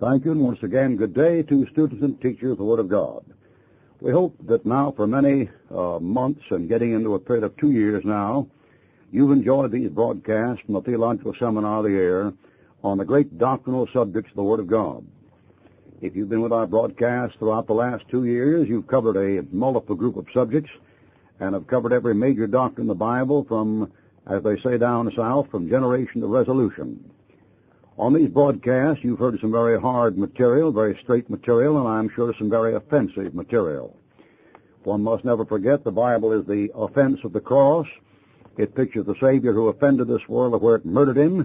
Thank you, and once again, good day to students and teachers of the Word of God. We hope that now for many uh, months and getting into a period of two years now, you've enjoyed these broadcasts from the Theological Seminar of the Air on the great doctrinal subjects of the Word of God. If you've been with our broadcast throughout the last two years, you've covered a multiple group of subjects and have covered every major doctrine in the Bible from, as they say down south, from generation to resolution. On these broadcasts, you've heard some very hard material, very straight material, and I'm sure some very offensive material. One must never forget the Bible is the offense of the cross. It pictures the Savior who offended this world of where it murdered him,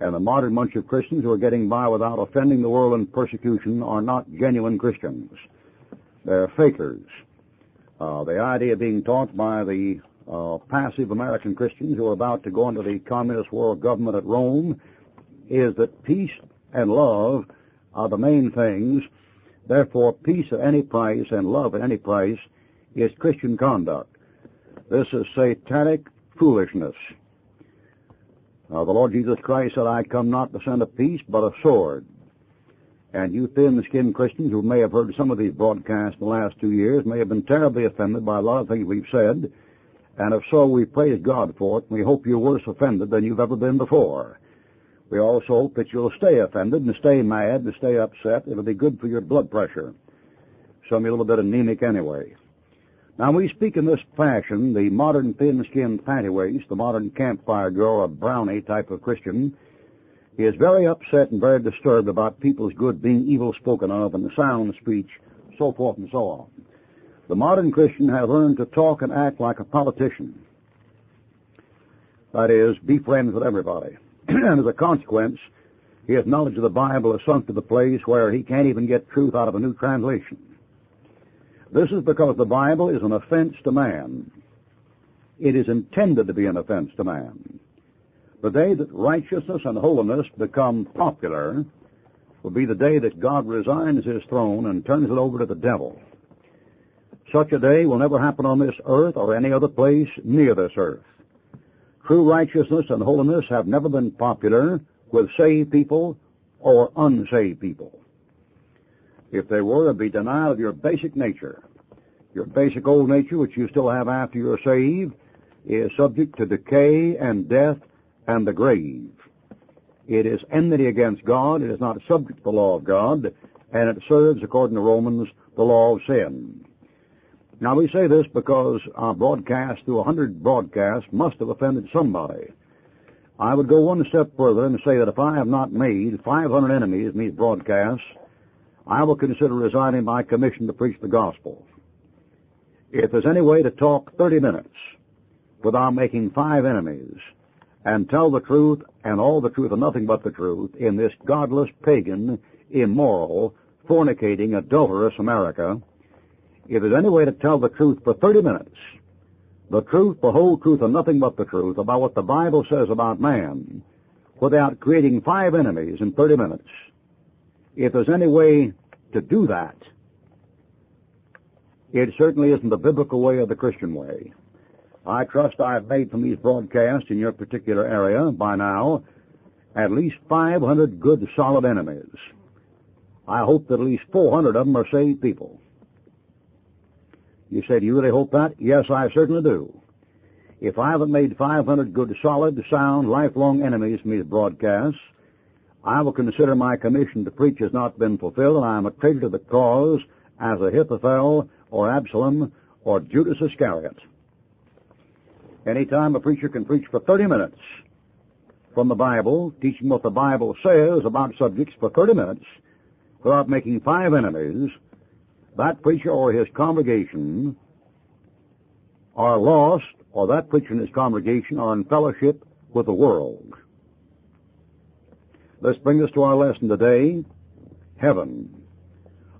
and the modern bunch of Christians who are getting by without offending the world in persecution are not genuine Christians. They're fakers. Uh, the idea being taught by the uh, passive American Christians who are about to go into the communist world government at Rome is that peace and love are the main things. Therefore, peace at any price and love at any price is Christian conduct. This is satanic foolishness. Uh, the Lord Jesus Christ said, I come not to send a peace, but a sword. And you thin-skinned Christians who may have heard some of these broadcasts in the last two years may have been terribly offended by a lot of things we've said. And if so, we praise God for it, and we hope you're worse offended than you've ever been before. We also hope that you'll stay offended and stay mad and stay upset. It'll be good for your blood pressure. Some you a little bit anemic anyway. Now we speak in this fashion, the modern thin-skinned panty-waist, the modern campfire girl or brownie type of Christian, is very upset and very disturbed about people's good being evil spoken of and the sound speech, so forth and so on. The modern Christian has learned to talk and act like a politician. That is, be friends with everybody. and as a consequence, his knowledge of the Bible has sunk to the place where he can't even get truth out of a new translation. This is because the Bible is an offense to man. It is intended to be an offense to man. The day that righteousness and holiness become popular will be the day that God resigns his throne and turns it over to the devil. Such a day will never happen on this earth or any other place near this earth. True righteousness and holiness have never been popular with saved people or unsaved people. If they were, it'd be denial of your basic nature. Your basic old nature, which you still have after you're saved, is subject to decay and death and the grave. It is enmity against God. It is not subject to the law of God, and it serves, according to Romans, the law of sin. Now we say this because our broadcast through a hundred broadcasts must have offended somebody. I would go one step further and say that if I have not made 500 enemies in these broadcasts, I will consider resigning my commission to preach the gospel. If there's any way to talk 30 minutes without making five enemies and tell the truth and all the truth and nothing but the truth in this godless, pagan, immoral, fornicating, adulterous America, if there's any way to tell the truth for 30 minutes, the truth, the whole truth, and nothing but the truth about what the Bible says about man, without creating five enemies in 30 minutes, if there's any way to do that, it certainly isn't the biblical way or the Christian way. I trust I've made from these broadcasts in your particular area by now at least 500 good solid enemies. I hope that at least 400 of them are saved people. You say, do you really hope that? Yes, I certainly do. If I haven't made 500 good, solid, sound, lifelong enemies from these broadcasts, I will consider my commission to preach has not been fulfilled, and I am a traitor to the cause as Ahithophel or Absalom or Judas Iscariot. Any time a preacher can preach for 30 minutes from the Bible, teaching what the Bible says about subjects for 30 minutes, without making five enemies, that preacher or his congregation are lost, or that preacher and his congregation are in fellowship with the world. Let's bring us to our lesson today, heaven,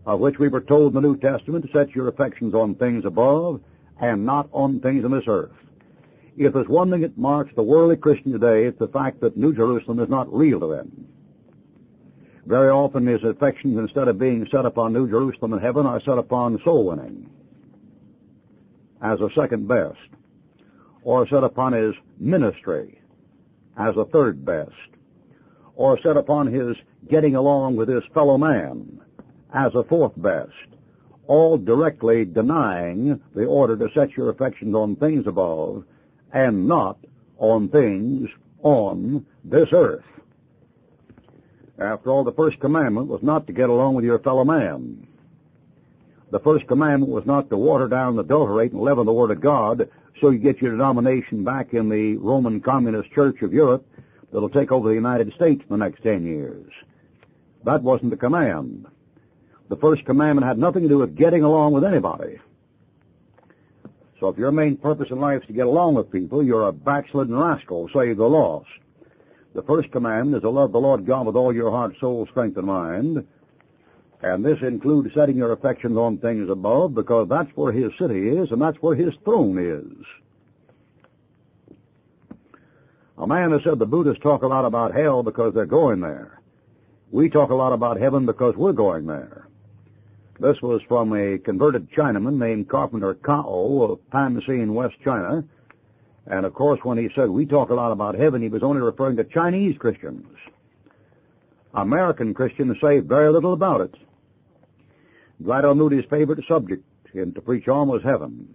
of which we were told in the New Testament to set your affections on things above and not on things on this earth. If there's one thing that marks the worldly Christian today, it's the fact that New Jerusalem is not real to them. Very often his affections, instead of being set upon New Jerusalem and heaven, are set upon soul winning as a second best, or set upon his ministry as a third best, or set upon his getting along with his fellow man as a fourth best, all directly denying the order to set your affections on things above and not on things on this earth. After all, the first commandment was not to get along with your fellow man. The first commandment was not to water down, adulterate, and leaven the Word of God so you get your denomination back in the Roman Communist Church of Europe that'll take over the United States in the next ten years. That wasn't the command. The first commandment had nothing to do with getting along with anybody. So if your main purpose in life is to get along with people, you're a backslidden rascal, save the lost. The first commandment is to love the Lord God with all your heart, soul, strength, and mind. And this includes setting your affections on things above because that's where his city is and that's where his throne is. A man has said the Buddhists talk a lot about hell because they're going there. We talk a lot about heaven because we're going there. This was from a converted Chinaman named Carpenter Kao of Pansi in West China. And of course, when he said we talk a lot about heaven, he was only referring to Chinese Christians. American Christians say very little about it. Dwight Moody's favorite subject in to preach on was heaven.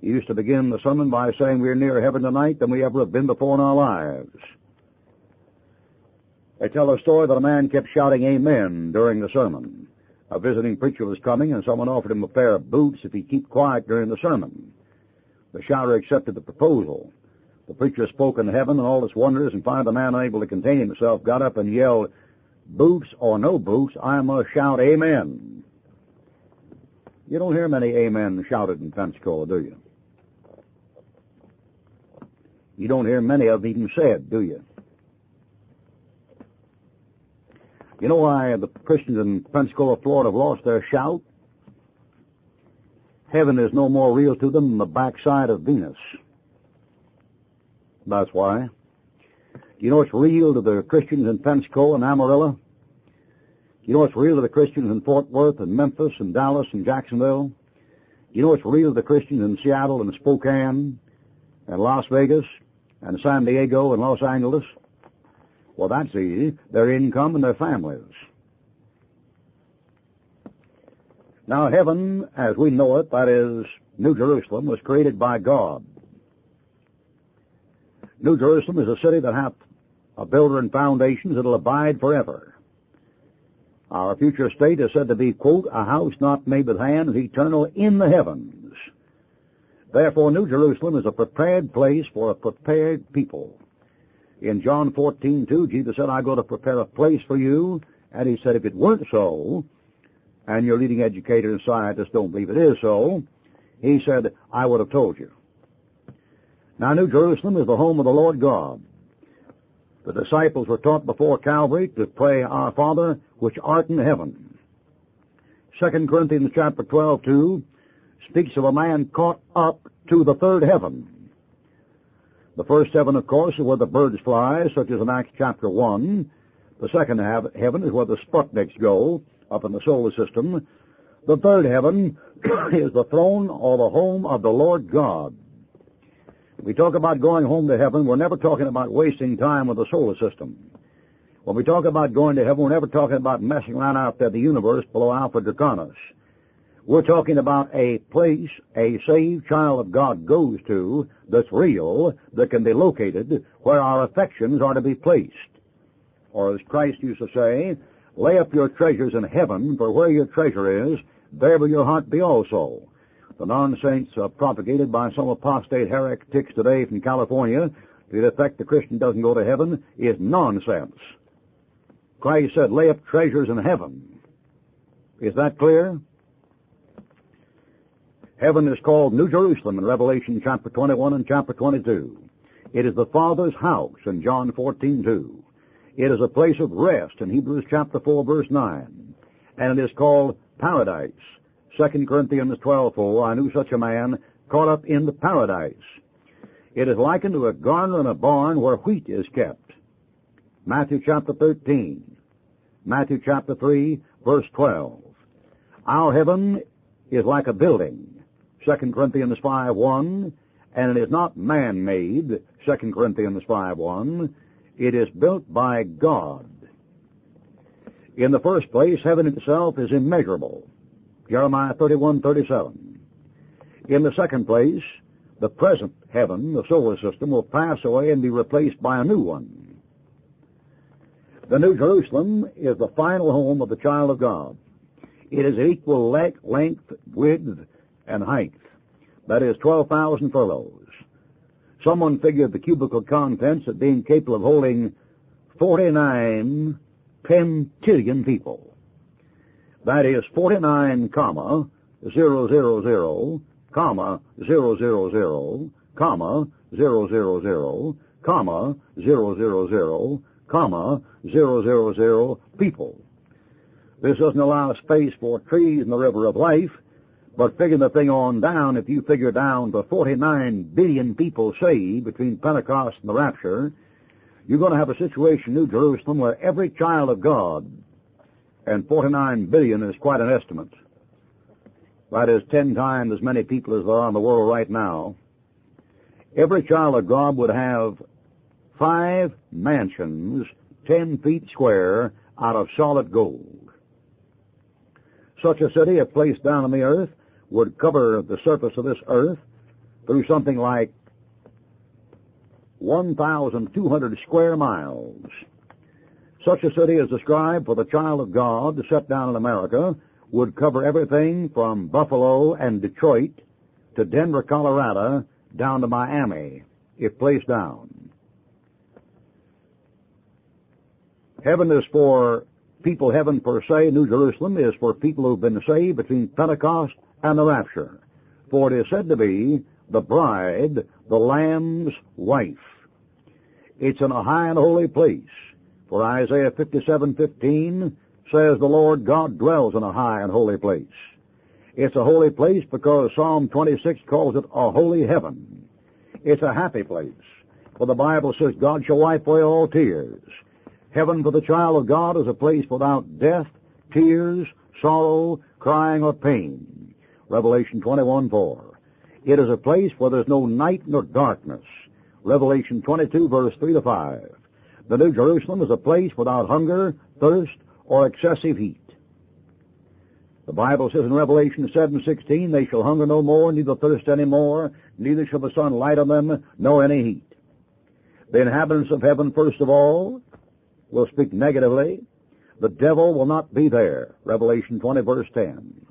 He used to begin the sermon by saying we're nearer heaven tonight than we ever have been before in our lives. They tell a story that a man kept shouting amen during the sermon. A visiting preacher was coming and someone offered him a pair of boots if he'd keep quiet during the sermon. The shouter accepted the proposal. The preacher spoke in heaven and all its wonders and finally the man unable to contain himself got up and yelled, boots or no boots, I must shout amen. You don't hear many amen shouted in Pensacola, do you? You don't hear many of them even said, do you? You know why the Christians in Pensacola, Florida have lost their shout? Heaven is no more real to them than the backside of Venus. That's why. You know what's real to the Christians in Pensacola and Amarillo? You know what's real to the Christians in Fort Worth and Memphis and Dallas and Jacksonville? You know what's real to the Christians in Seattle and Spokane and Las Vegas and San Diego and Los Angeles? Well, that's easy. Their income and their families. Now, heaven, as we know it, that is, New Jerusalem, was created by God. New Jerusalem is a city that hath a builder and foundations that'll abide forever. Our future state is said to be, quote, a house not made with hands, eternal in the heavens. Therefore, New Jerusalem is a prepared place for a prepared people. In John 14, 2, Jesus said, I go to prepare a place for you. And he said, if it weren't so, and your leading educators and scientists don't believe it is so, he said, I would have told you. Now, New Jerusalem is the home of the Lord God. The disciples were taught before Calvary to pray, Our Father, which art in heaven. Second Corinthians chapter 12, 2, speaks of a man caught up to the third heaven. The first heaven, of course, is where the birds fly, such as in Acts chapter 1. The second heaven is where the Sputniks go, up in the solar system. The third heaven is the throne or the home of the Lord God. We talk about going home to heaven, we're never talking about wasting time with the solar system. When we talk about going to heaven, we're never talking about messing around out there in the universe below Alpha Draconis. We're talking about a place a saved child of God goes to that's real, that can be located, where our affections are to be placed. Or as Christ used to say, lay up your treasures in heaven, for where your treasure is, there will your heart be also. The nonsense uh, propagated by some apostate heretics today from California to the effect the Christian doesn't go to heaven is nonsense. Christ said, lay up treasures in heaven. Is that clear? Heaven is called New Jerusalem in Revelation chapter 21 and chapter 22. It is the Father's house in John 14, 2. It is a place of rest in Hebrews chapter 4 verse 9. And it is called paradise 2 Corinthians 12:4, I knew such a man caught up in the paradise. It is likened to a garner in a barn where wheat is kept. Matthew chapter 13. Matthew chapter 3, verse 12. Our heaven is like a building. 2 Corinthians 5:1, and it is not man-made. 2 Corinthians 5:1. It is built by God. In the first place, heaven itself is immeasurable. Jeremiah 31:37. In the second place, the present heaven, the solar system, will pass away and be replaced by a new one. The New Jerusalem is the final home of the child of God. It is equal length, width, and height. That is 12,000 furlongs. Someone figured the cubical contents at being capable of holding 49 pentillion people. That is 49 comma 000 comma 000 comma 000 comma 000 comma 000 people. This doesn't allow space for trees in the river of life, but figure the thing on down, if you figure down to 49 billion people saved between Pentecost and the rapture, you're going to have a situation in New Jerusalem where every child of God, and 49 billion is quite an estimate. That is ten times as many people as there are in the world right now. Every child of God would have five mansions, ten feet square, out of solid gold. Such a city, if placed down on the earth, would cover the surface of this earth through something like 1,200 square miles. Such a city as described for the child of God to set down in America would cover everything from Buffalo and Detroit to Denver, Colorado, down to Miami, if placed down. Heaven is for people, heaven per se, New Jerusalem is for people who've been saved between Pentecost and the rapture. For it is said to be the bride, the Lamb's wife. It's in a high and holy place. For Isaiah 57:15 says the Lord God dwells in a high and holy place. It's a holy place because Psalm 26 calls it a holy heaven. It's a happy place. For the Bible says God shall wipe away all tears. Heaven for the child of God is a place without death, tears, sorrow, crying, or pain. Revelation 21, 4. It is a place where there's no night nor darkness. Revelation 22, verse 3 to 5. The New Jerusalem is a place without hunger, thirst, or excessive heat. The Bible says in Revelation 7:16, "They shall hunger no more, neither thirst any more, neither shall the sun light on them, nor any heat." The inhabitants of heaven, first of all, will speak negatively. The devil will not be there. Revelation 20, verse 10.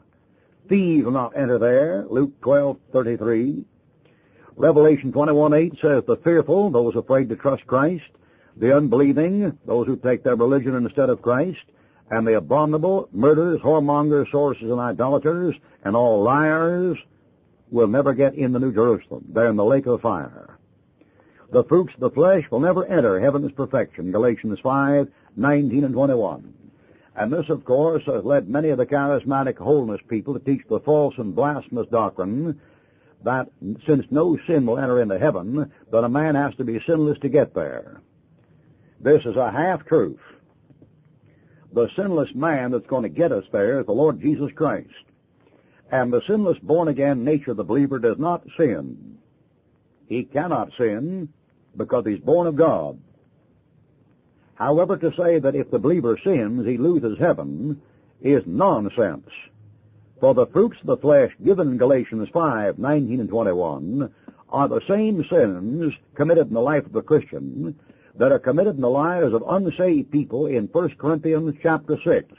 Thieves will not enter there. Luke 12:33. Revelation 21:8 says the fearful, those afraid to trust Christ, the unbelieving, those who take their religion instead of Christ, and the abominable, murderers, whoremongers, sorcerers, and idolaters, and all liars will never get in the New Jerusalem. They're in the lake of fire. The fruits of the flesh will never enter heaven's perfection. Galatians 5, 19 and 21. And this, of course, has led many of the charismatic wholeness people to teach the false and blasphemous doctrine that since no sin will enter into heaven, that a man has to be sinless to get there. This is a half-truth. The sinless man that's going to get us there is the Lord Jesus Christ. And the sinless born-again nature of the believer does not sin. He cannot sin because he's born of God. However, to say that if the believer sins, he loses heaven is nonsense. For the fruits of the flesh given in Galatians 5, 19 and 21 are the same sins committed in the life of the Christian that are committed in the lives of unsaved people in 1 Corinthians chapter 6.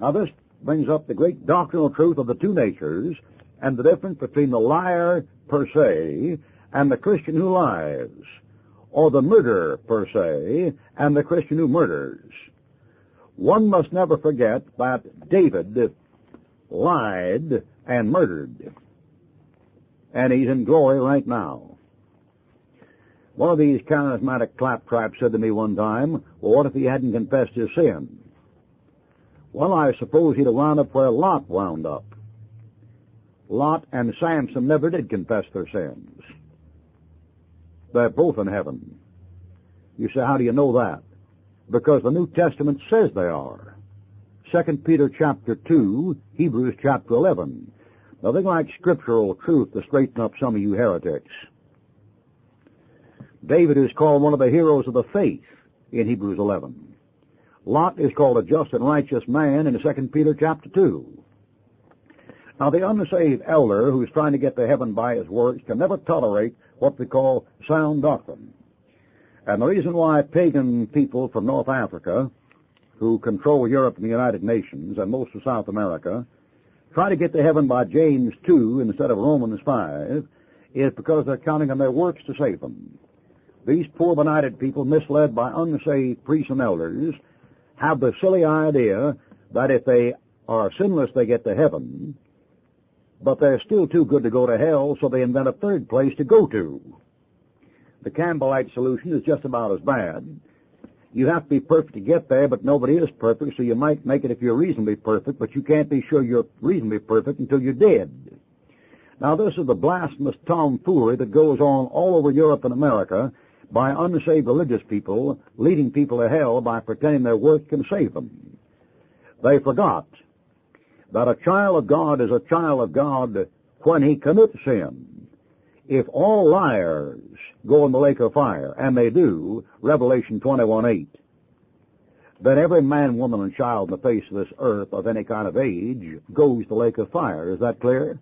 Now this brings up the great doctrinal truth of the two natures and the difference between the liar per se and the Christian who lies or the murderer per se, and the Christian who murders. One must never forget that David lied and murdered. And he's in glory right now. One of these charismatic claptraps said to me one time, well, what if he hadn't confessed his sin? Well, I suppose he'd have wound up where Lot wound up. Lot and Samson never did confess their sins. They're both in heaven. You say, how do you know that? Because the New Testament says they are. 2 Peter chapter 2, Hebrews chapter 11. Nothing like scriptural truth to straighten up some of you heretics. David is called one of the heroes of the faith in Hebrews 11. Lot is called a just and righteous man in 2 Peter chapter 2. Now, the unsaved elder who's trying to get to heaven by his works can never tolerate what we call sound doctrine. And the reason why pagan people from North Africa, who control Europe and the United Nations and most of South America, try to get to heaven by James 2 instead of Romans 5 is because they're counting on their works to save them. These poor benighted people, misled by unsaved priests and elders, have the silly idea that if they are sinless, they get to heaven, but they're still too good to go to hell, so they invent a third place to go to. The Campbellite solution is just about as bad. You have to be perfect to get there, but nobody is perfect, so you might make it if you're reasonably perfect, but you can't be sure you're reasonably perfect until you're dead. Now, this is the blasphemous tomfoolery that goes on all over Europe and America by unsaved religious people leading people to hell by pretending their work can save them. They forgot that a child of God is a child of God when he commits sin. If all liars go in the lake of fire, and they do, Revelation 21:8, then every man, woman, and child on the face of this earth of any kind of age goes to the lake of fire. Is that clear?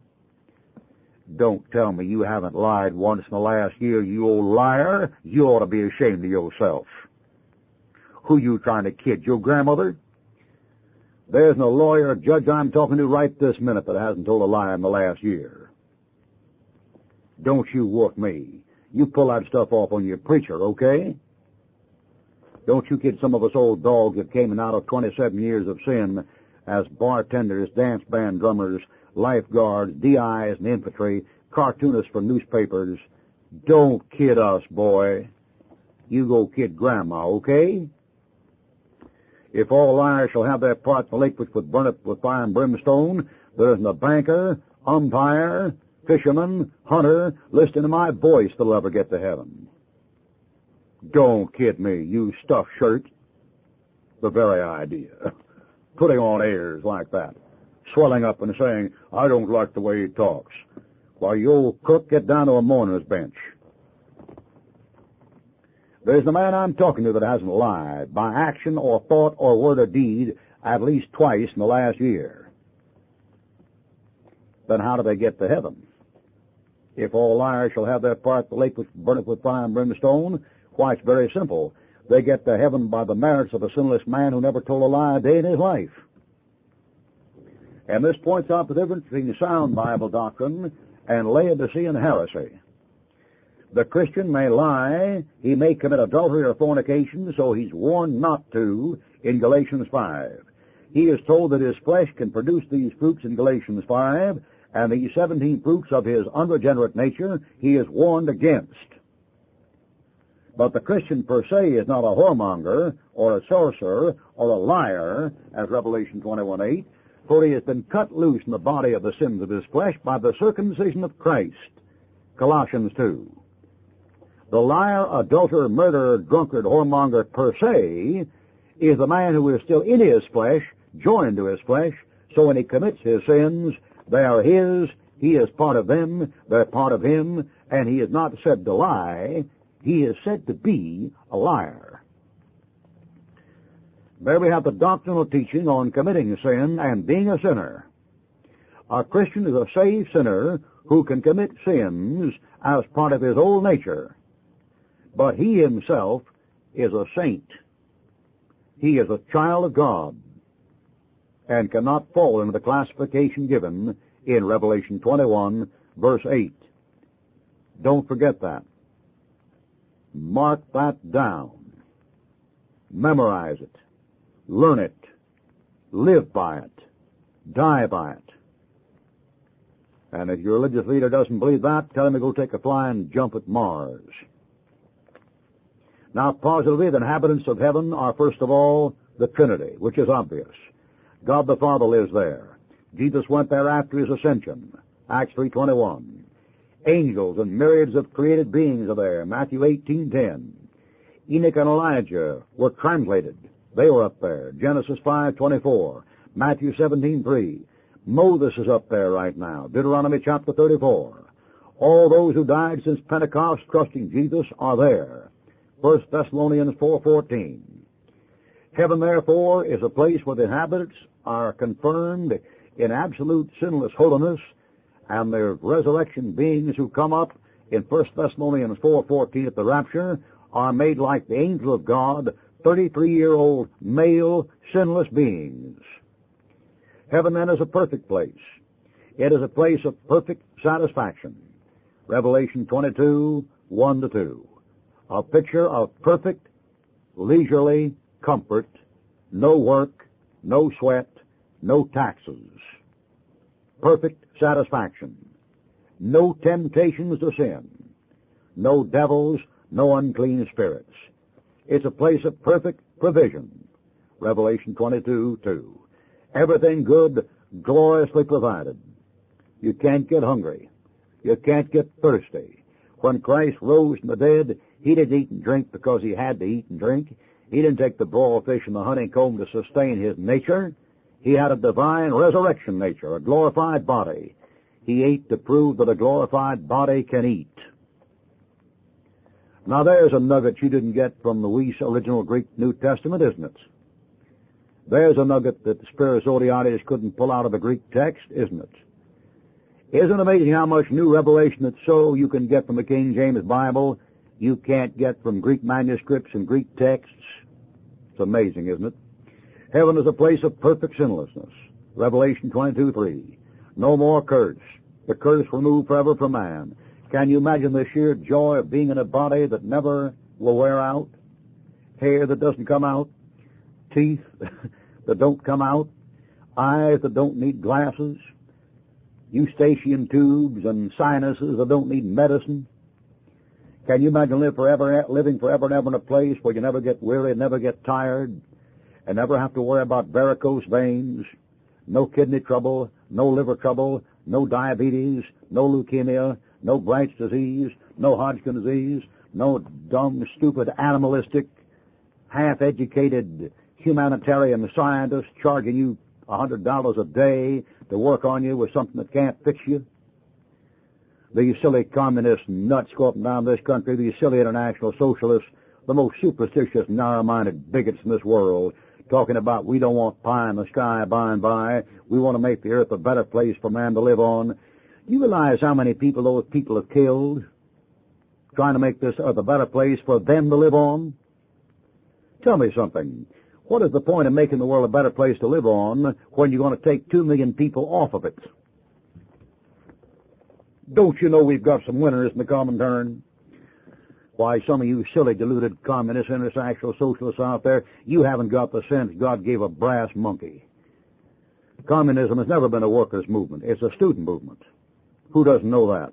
Don't tell me you haven't lied once in the last year, you old liar. You ought to be ashamed of yourself. Who you trying to kid, your grandmother? There's no lawyer or judge I'm talking to right this minute that hasn't told a lie in the last year. Don't you work me. You pull that stuff off on your preacher, okay? Don't you kid some of us old dogs that came out of 27 years of sin as bartenders, dance band drummers, lifeguards, DIs and infantry, cartoonists for newspapers. Don't kid us, boy. You go kid grandma, okay? If all liars shall have their part in the lake which would burn up with fire and brimstone, there isn't a banker, umpire, fisherman, hunter, listening to my voice that'll ever get to heaven. Don't kid me, you stuffed shirt. The very idea. Putting on airs like that swelling up and saying, I don't like the way he talks. Why, you old crook, get down to a mourner's bench. There's the man I'm talking to that hasn't lied by action or thought or word or deed at least twice in the last year. Then how do they get to heaven? If all liars shall have their part, the lake which burneth with fire and brimstone, why, it's very simple. They get to heaven by the merits of a sinless man who never told a lie a day in his life. And this points out the difference between sound Bible doctrine and Laodicean heresy. The Christian may lie, he may commit adultery or fornication, so he's warned not to in Galatians 5. He is told that his flesh can produce these fruits in Galatians 5, and these 17 fruits of his unregenerate nature he is warned against. But the Christian per se is not a whoremonger, or a sorcerer, or a liar, as Revelation 21.8, for he has been cut loose in the body of the sins of his flesh by the circumcision of Christ. Colossians 2. The liar, adulterer, murderer, drunkard, whoremonger per se is the man who is still in his flesh, joined to his flesh, so when he commits his sins, they are his, he is part of them, they're part of him, and he is not said to lie, he is said to be a liar. There we have the doctrinal teaching on committing sin and being a sinner. A Christian is a saved sinner who can commit sins as part of his old nature. But he himself is a saint. He is a child of God and cannot fall into the classification given in Revelation 21 verse 8. Don't forget that. Mark that down. Memorize it. Learn it. Live by it. Die by it. And if your religious leader doesn't believe that, tell him to go take a fly and jump at Mars. Now, positively, the inhabitants of heaven are first of all the Trinity, which is obvious. God the Father lives there. Jesus went there after his ascension. Acts 3.21. Angels and myriads of created beings are there. Matthew 18.10. Enoch and Elijah were translated. They were up there. Genesis 5:24, Matthew 17:3. Moses is up there right now. Deuteronomy chapter 34. All those who died since Pentecost trusting Jesus are there. 1 Thessalonians 4:14. Heaven, therefore, is a place where the inhabitants are confirmed in absolute sinless holiness, and their resurrection beings who come up in 1 Thessalonians 4.14 at the rapture are made like the angel of God, 33-year-old male sinless beings. Heaven then is a perfect place. It is a place of perfect satisfaction. Revelation 22, 1 to 2. A picture of perfect, leisurely comfort, no work, no sweat, no taxes. Perfect satisfaction. No temptations to sin. No devils, no unclean spirits. It's a place of perfect provision. Revelation 22, 2. Everything good, gloriously provided. You can't get hungry. You can't get thirsty. When Christ rose from the dead, he didn't eat and drink because he had to eat and drink. He didn't take the broiled fish and the honeycomb to sustain his nature. He had a divine resurrection nature, a glorified body. He ate to prove that a glorified body can eat. Now there's a nugget you didn't get from the Weiss original Greek New Testament, isn't it? There's a nugget that the Spiros couldn't pull out of the Greek text, isn't it? Isn't it amazing how much new revelation that so you can get from the King James Bible you can't get from Greek manuscripts and Greek texts? It's amazing, isn't it? Heaven is a place of perfect sinlessness. Revelation 22, 3. No more curse. The curse removed forever from man. Can you imagine the sheer joy of being in a body that never will wear out? Hair that doesn't come out? Teeth that don't come out? Eyes that don't need glasses? Eustachian tubes and sinuses that don't need medicine? Can you imagine live forever, living forever and ever in a place where you never get weary, never get tired, and never have to worry about varicose veins, no kidney trouble, no liver trouble, no diabetes, no leukemia, no Bright's disease, no Hodgkin disease, no dumb, stupid, animalistic, half-educated humanitarian scientist charging you a hundred dollars a day to work on you with something that can't fix you. These silly communist nuts go up and down this country, these silly international socialists, the most superstitious, narrow-minded bigots in this world, talking about we don't want pie in the sky by and by, we want to make the earth a better place for man to live on. Do you realize how many people those people have killed trying to make this earth a better place for them to live on? Tell me something. What is the point of making the world a better place to live on when you're going to take two million people off of it? Don't you know we've got some winners in the common Comintern? Why, some of you silly, deluded communists, international socialists out there, you haven't got the sense God gave a brass monkey. Communism has never been a workers' movement. It's a student movement. Who doesn't know that?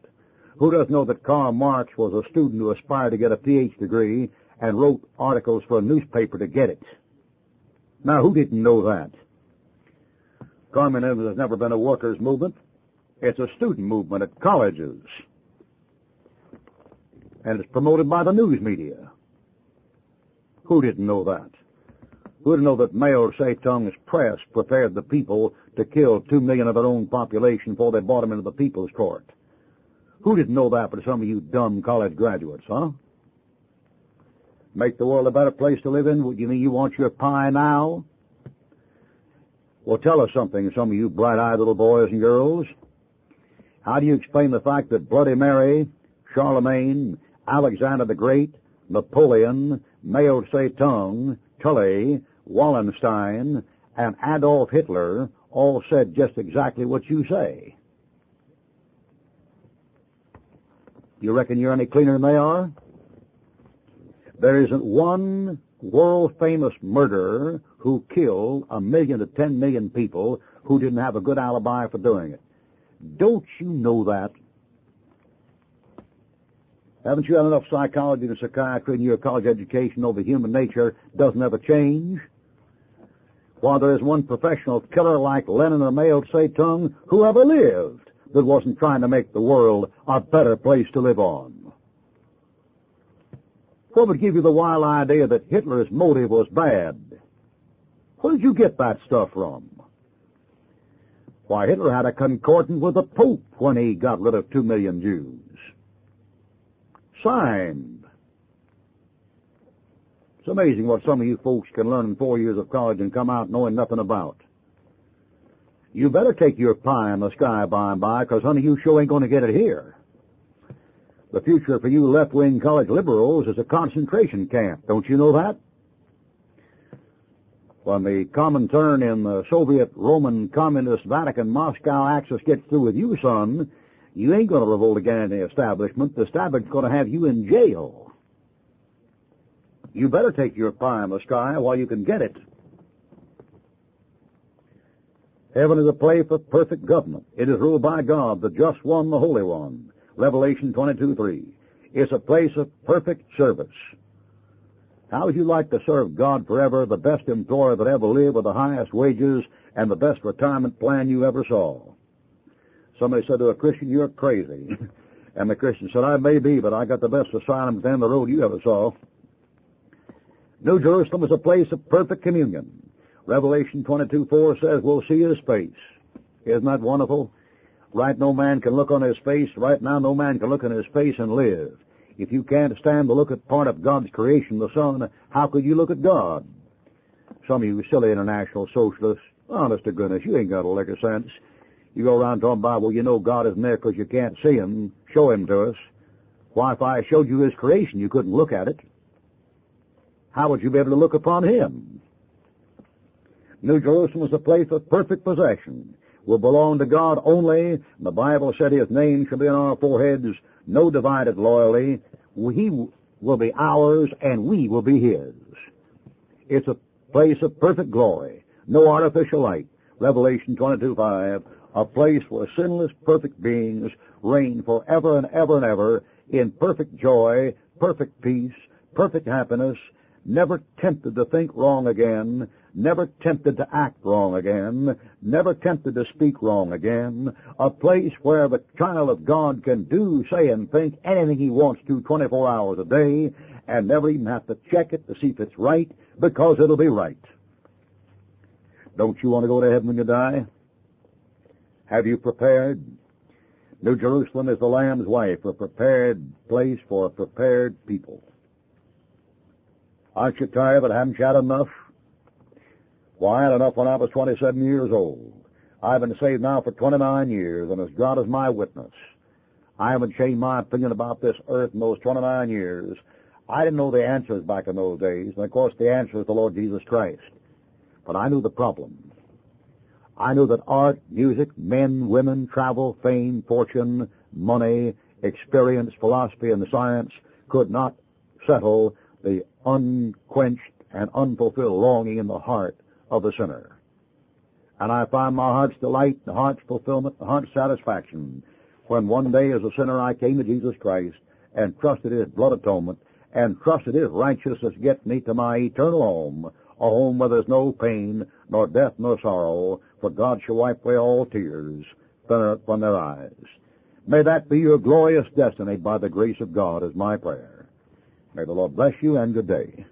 Who doesn't know that Karl Marx was a student who aspired to get a PhD degree and wrote articles for a newspaper to get it? Now, who didn't know that? Communism has never been a workers' movement. It's a student movement at colleges. And it's promoted by the news media. Who didn't know that? Who didn't know that Mao Zedong's press prepared the people to kill two million of their own population before they brought them into the People's Court? Who didn't know that but some of you dumb college graduates, huh? Make the world a better place to live in? You mean you want your pie now? Well, tell us something, some of you bright-eyed little boys and girls. How do you explain the fact that Bloody Mary, Charlemagne, Alexander the Great, Napoleon, Mao Zedong, Tilly, Wallenstein, and Adolf Hitler all said just exactly what you say? You reckon you're any cleaner than they are? There isn't one world famous murderer who killed a million to ten million people who didn't have a good alibi for doing it. Don't you know that? Haven't you had enough psychology and psychiatry in your college education over human nature doesn't ever change? While there is one professional killer like Lenin or Mao Zedong who ever lived that wasn't trying to make the world a better place to live on. What would give you the wild idea that Hitler's motive was bad? Where did you get that stuff from? Why, Hitler had a concordance with the Pope when he got rid of two million Jews. Signed. It's amazing what some of you folks can learn in four years of college and come out knowing nothing about. You better take your pie in the sky by and by, because honey, you sure ain't going to get it here. The future for you left-wing college liberals is a concentration camp. Don't you know that? When the Comintern in the Soviet Roman Communist Vatican Moscow axis gets through with you, son, you ain't going to revolt against the establishment. The establishment's going to have you in jail. You better take your pie in the sky while you can get it. Heaven is a place of perfect government. It is ruled by God, the just one, the Holy One. Revelation 22:3. It's a place of perfect service. How would you like to serve God forever, the best employer that ever lived with the highest wages and the best retirement plan you ever saw? Somebody said to a Christian, you're crazy. and the Christian said, I may be, but I got the best asylum down the road you ever saw. New Jerusalem is a place of perfect communion. Revelation 22:4 says we'll see his face. Isn't that wonderful? Right no man can look on his face. Right now no man can look on his face and live. If you can't stand to look at part of God's creation, the sun, how could you look at God? Some of you silly international socialists, oh, honest to goodness, you ain't got a lick of sense. You go around talking about, well, you know God isn't there because you can't see him. Show him to us. Why, if I showed you his creation, you couldn't look at it. How would you be able to look upon him? New Jerusalem is a place of perfect possession. Will belong to God only. The Bible said his name shall be on our foreheads. No divided loyalty. He will be ours and we will be his. It's a place of perfect glory. No artificial light. Revelation 22:5 a place where sinless, perfect beings reign forever and ever and ever in perfect joy, perfect peace, perfect happiness, never tempted to think wrong again, never tempted to act wrong again, never tempted to speak wrong again, a place where the child of God can do, say, and think anything he wants to 24 hours a day, and never even have to check it to see if it's right, because it'll be right. Don't you want to go to heaven when you die? Have you prepared? New Jerusalem is the Lamb's wife, a prepared place for a prepared people. Aren't you tired but haven't you had enough? Had enough when I was 27 years old. I've been saved now for 29 years, and as God is my witness, I haven't changed my opinion about this earth in those 29 years. I didn't know the answers back in those days, and of course the answer is the Lord Jesus Christ. But I knew the problem. I knew that art, music, men, women, travel, fame, fortune, money, experience, philosophy, and the science could not settle the unquenched and unfulfilled longing in the heart of the sinner. And I find my heart's delight, the heart's fulfillment, the heart's satisfaction when one day as a sinner I came to Jesus Christ and trusted His blood atonement and trusted His righteousness get me to my eternal home, a home where there's no pain, nor death, nor sorrow, for God shall wipe away all tears from their eyes. May that be your glorious destiny by the grace of God is my prayer. May the Lord bless you and good day.